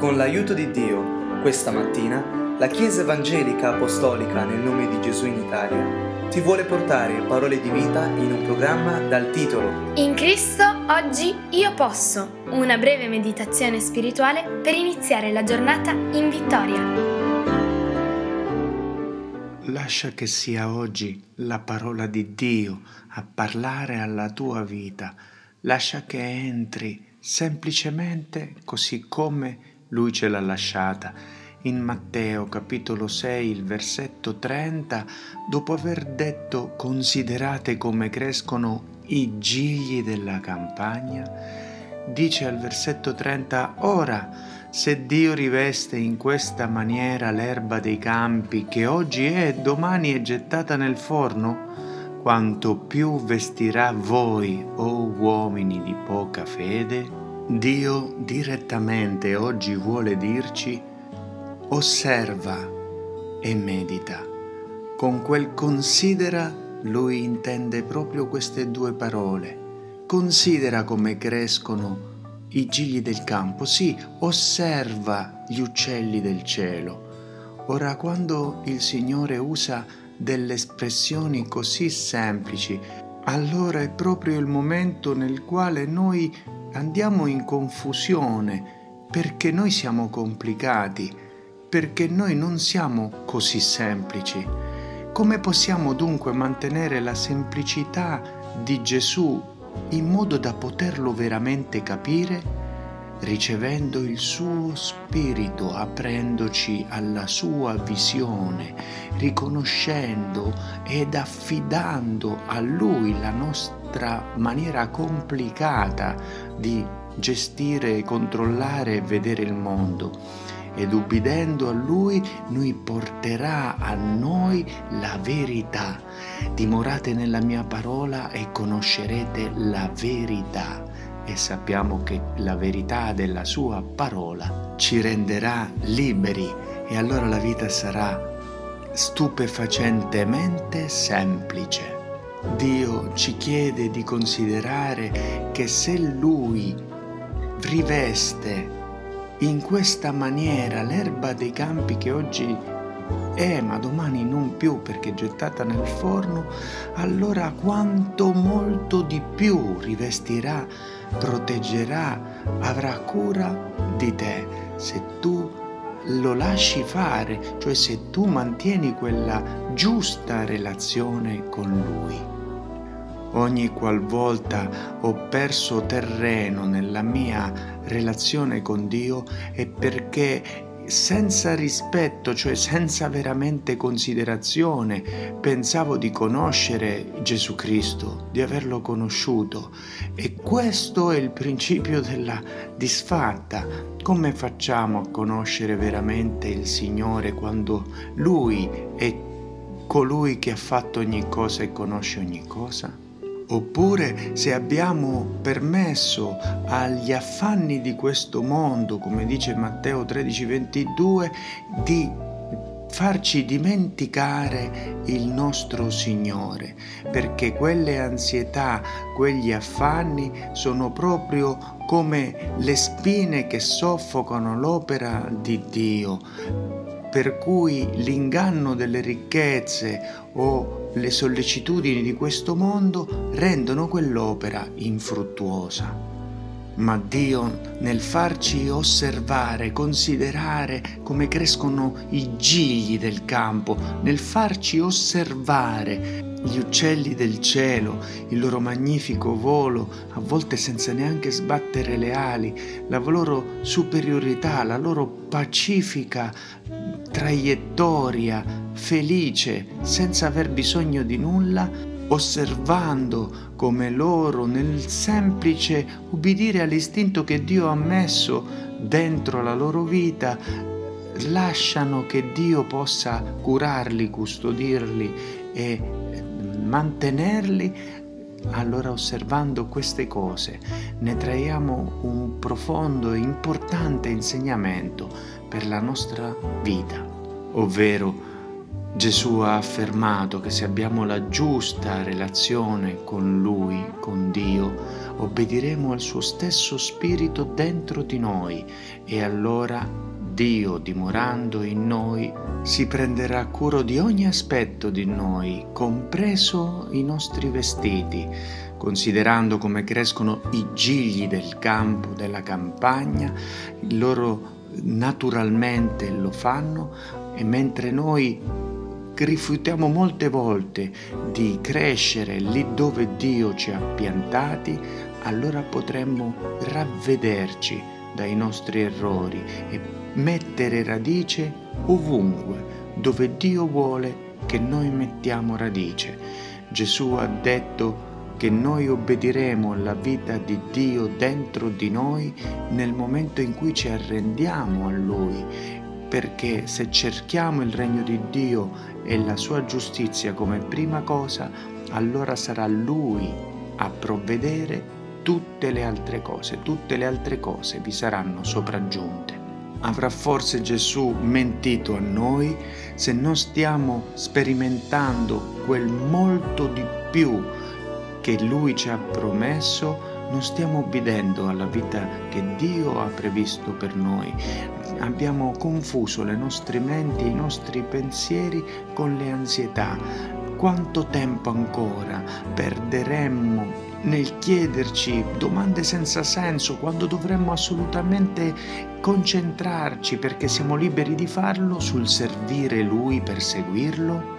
Con l'aiuto di Dio, questa mattina, la Chiesa Evangelica Apostolica nel nome di Gesù in Italia ti vuole portare parole di vita in un programma dal titolo In Cristo oggi io posso, una breve meditazione spirituale per iniziare la giornata in vittoria. Lascia che sia oggi la parola di Dio a parlare alla tua vita. Lascia che entri semplicemente così come lui ce l'ha lasciata. In Matteo capitolo 6, il versetto 30, dopo aver detto considerate come crescono i gigli della campagna, dice al versetto 30, ora se Dio riveste in questa maniera l'erba dei campi che oggi è e domani è gettata nel forno, quanto più vestirà voi, o oh uomini di poca fede? Dio direttamente oggi vuole dirci osserva e medita. Con quel considera lui intende proprio queste due parole. Considera come crescono i gigli del campo, sì, osserva gli uccelli del cielo. Ora quando il Signore usa delle espressioni così semplici, allora è proprio il momento nel quale noi andiamo in confusione perché noi siamo complicati, perché noi non siamo così semplici. Come possiamo dunque mantenere la semplicità di Gesù in modo da poterlo veramente capire? ricevendo il suo spirito, aprendoci alla sua visione, riconoscendo ed affidando a lui la nostra maniera complicata di gestire, controllare e vedere il mondo. Ed ubbidendo a Lui, Lui porterà a noi la verità. Dimorate nella mia parola e conoscerete la verità e sappiamo che la verità della sua parola ci renderà liberi e allora la vita sarà stupefacentemente semplice. Dio ci chiede di considerare che se Lui riveste in questa maniera l'erba dei campi che oggi è, ma domani non più perché gettata nel forno, allora quanto molto di più rivestirà proteggerà, avrà cura di te se tu lo lasci fare, cioè se tu mantieni quella giusta relazione con lui. Ogni qualvolta ho perso terreno nella mia relazione con Dio è perché senza rispetto, cioè senza veramente considerazione, pensavo di conoscere Gesù Cristo, di averlo conosciuto. E questo è il principio della disfatta. Come facciamo a conoscere veramente il Signore quando Lui è colui che ha fatto ogni cosa e conosce ogni cosa? Oppure se abbiamo permesso agli affanni di questo mondo, come dice Matteo 13:22, di farci dimenticare il nostro Signore, perché quelle ansietà, quegli affanni sono proprio come le spine che soffocano l'opera di Dio per cui l'inganno delle ricchezze o le sollecitudini di questo mondo rendono quell'opera infruttuosa. Ma Dio nel farci osservare, considerare come crescono i gigli del campo, nel farci osservare gli uccelli del cielo, il loro magnifico volo, a volte senza neanche sbattere le ali, la loro superiorità, la loro pacifica traiettoria felice, senza aver bisogno di nulla, osservando come loro nel semplice ubbidire all'istinto che Dio ha messo dentro la loro vita, lasciano che Dio possa curarli, custodirli e mantenerli, allora osservando queste cose ne traiamo un profondo e importante insegnamento per la nostra vita, ovvero Gesù ha affermato che se abbiamo la giusta relazione con Lui, con Dio, obbediremo al suo stesso spirito dentro di noi e allora Dio, dimorando in noi, si prenderà cura di ogni aspetto di noi, compreso i nostri vestiti, considerando come crescono i gigli del campo, della campagna, loro naturalmente lo fanno e mentre noi rifiutiamo molte volte di crescere lì dove Dio ci ha piantati, allora potremmo ravvederci dai nostri errori e mettere radice ovunque dove Dio vuole che noi mettiamo radice. Gesù ha detto che noi obbediremo alla vita di Dio dentro di noi nel momento in cui ci arrendiamo a Lui, perché se cerchiamo il regno di Dio e la sua giustizia come prima cosa, allora sarà Lui a provvedere tutte le altre cose, tutte le altre cose vi saranno sopraggiunte. Avrà forse Gesù mentito a noi se non stiamo sperimentando quel molto di più che Lui ci ha promesso, non stiamo obbedendo alla vita che Dio ha previsto per noi. Abbiamo confuso le nostre menti, i nostri pensieri con le ansietà. Quanto tempo ancora perderemmo nel chiederci domande senza senso quando dovremmo assolutamente concentrarci perché siamo liberi di farlo sul servire Lui per seguirlo?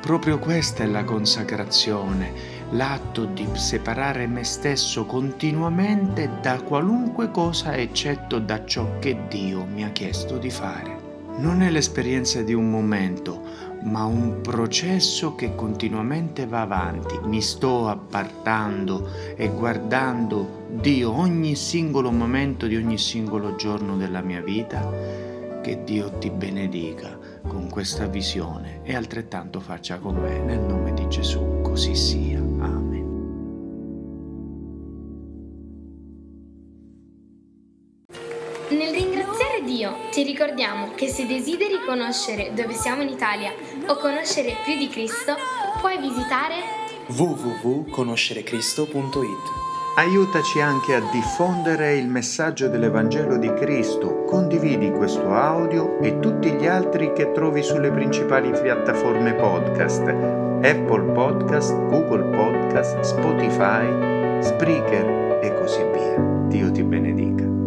Proprio questa è la consacrazione, l'atto di separare me stesso continuamente da qualunque cosa eccetto da ciò che Dio mi ha chiesto di fare. Non è l'esperienza di un momento, ma un processo che continuamente va avanti. Mi sto appartando e guardando Dio ogni singolo momento di ogni singolo giorno della mia vita. Che Dio ti benedica con questa visione e altrettanto faccia con me nel nome di Gesù, così sia. Ti ricordiamo che se desideri conoscere dove siamo in Italia o conoscere più di Cristo, puoi visitare www.conoscerecristo.it Aiutaci anche a diffondere il messaggio dell'Evangelo di Cristo. Condividi questo audio e tutti gli altri che trovi sulle principali piattaforme podcast, Apple Podcast, Google Podcast, Spotify, Spreaker e così via. Dio ti benedica.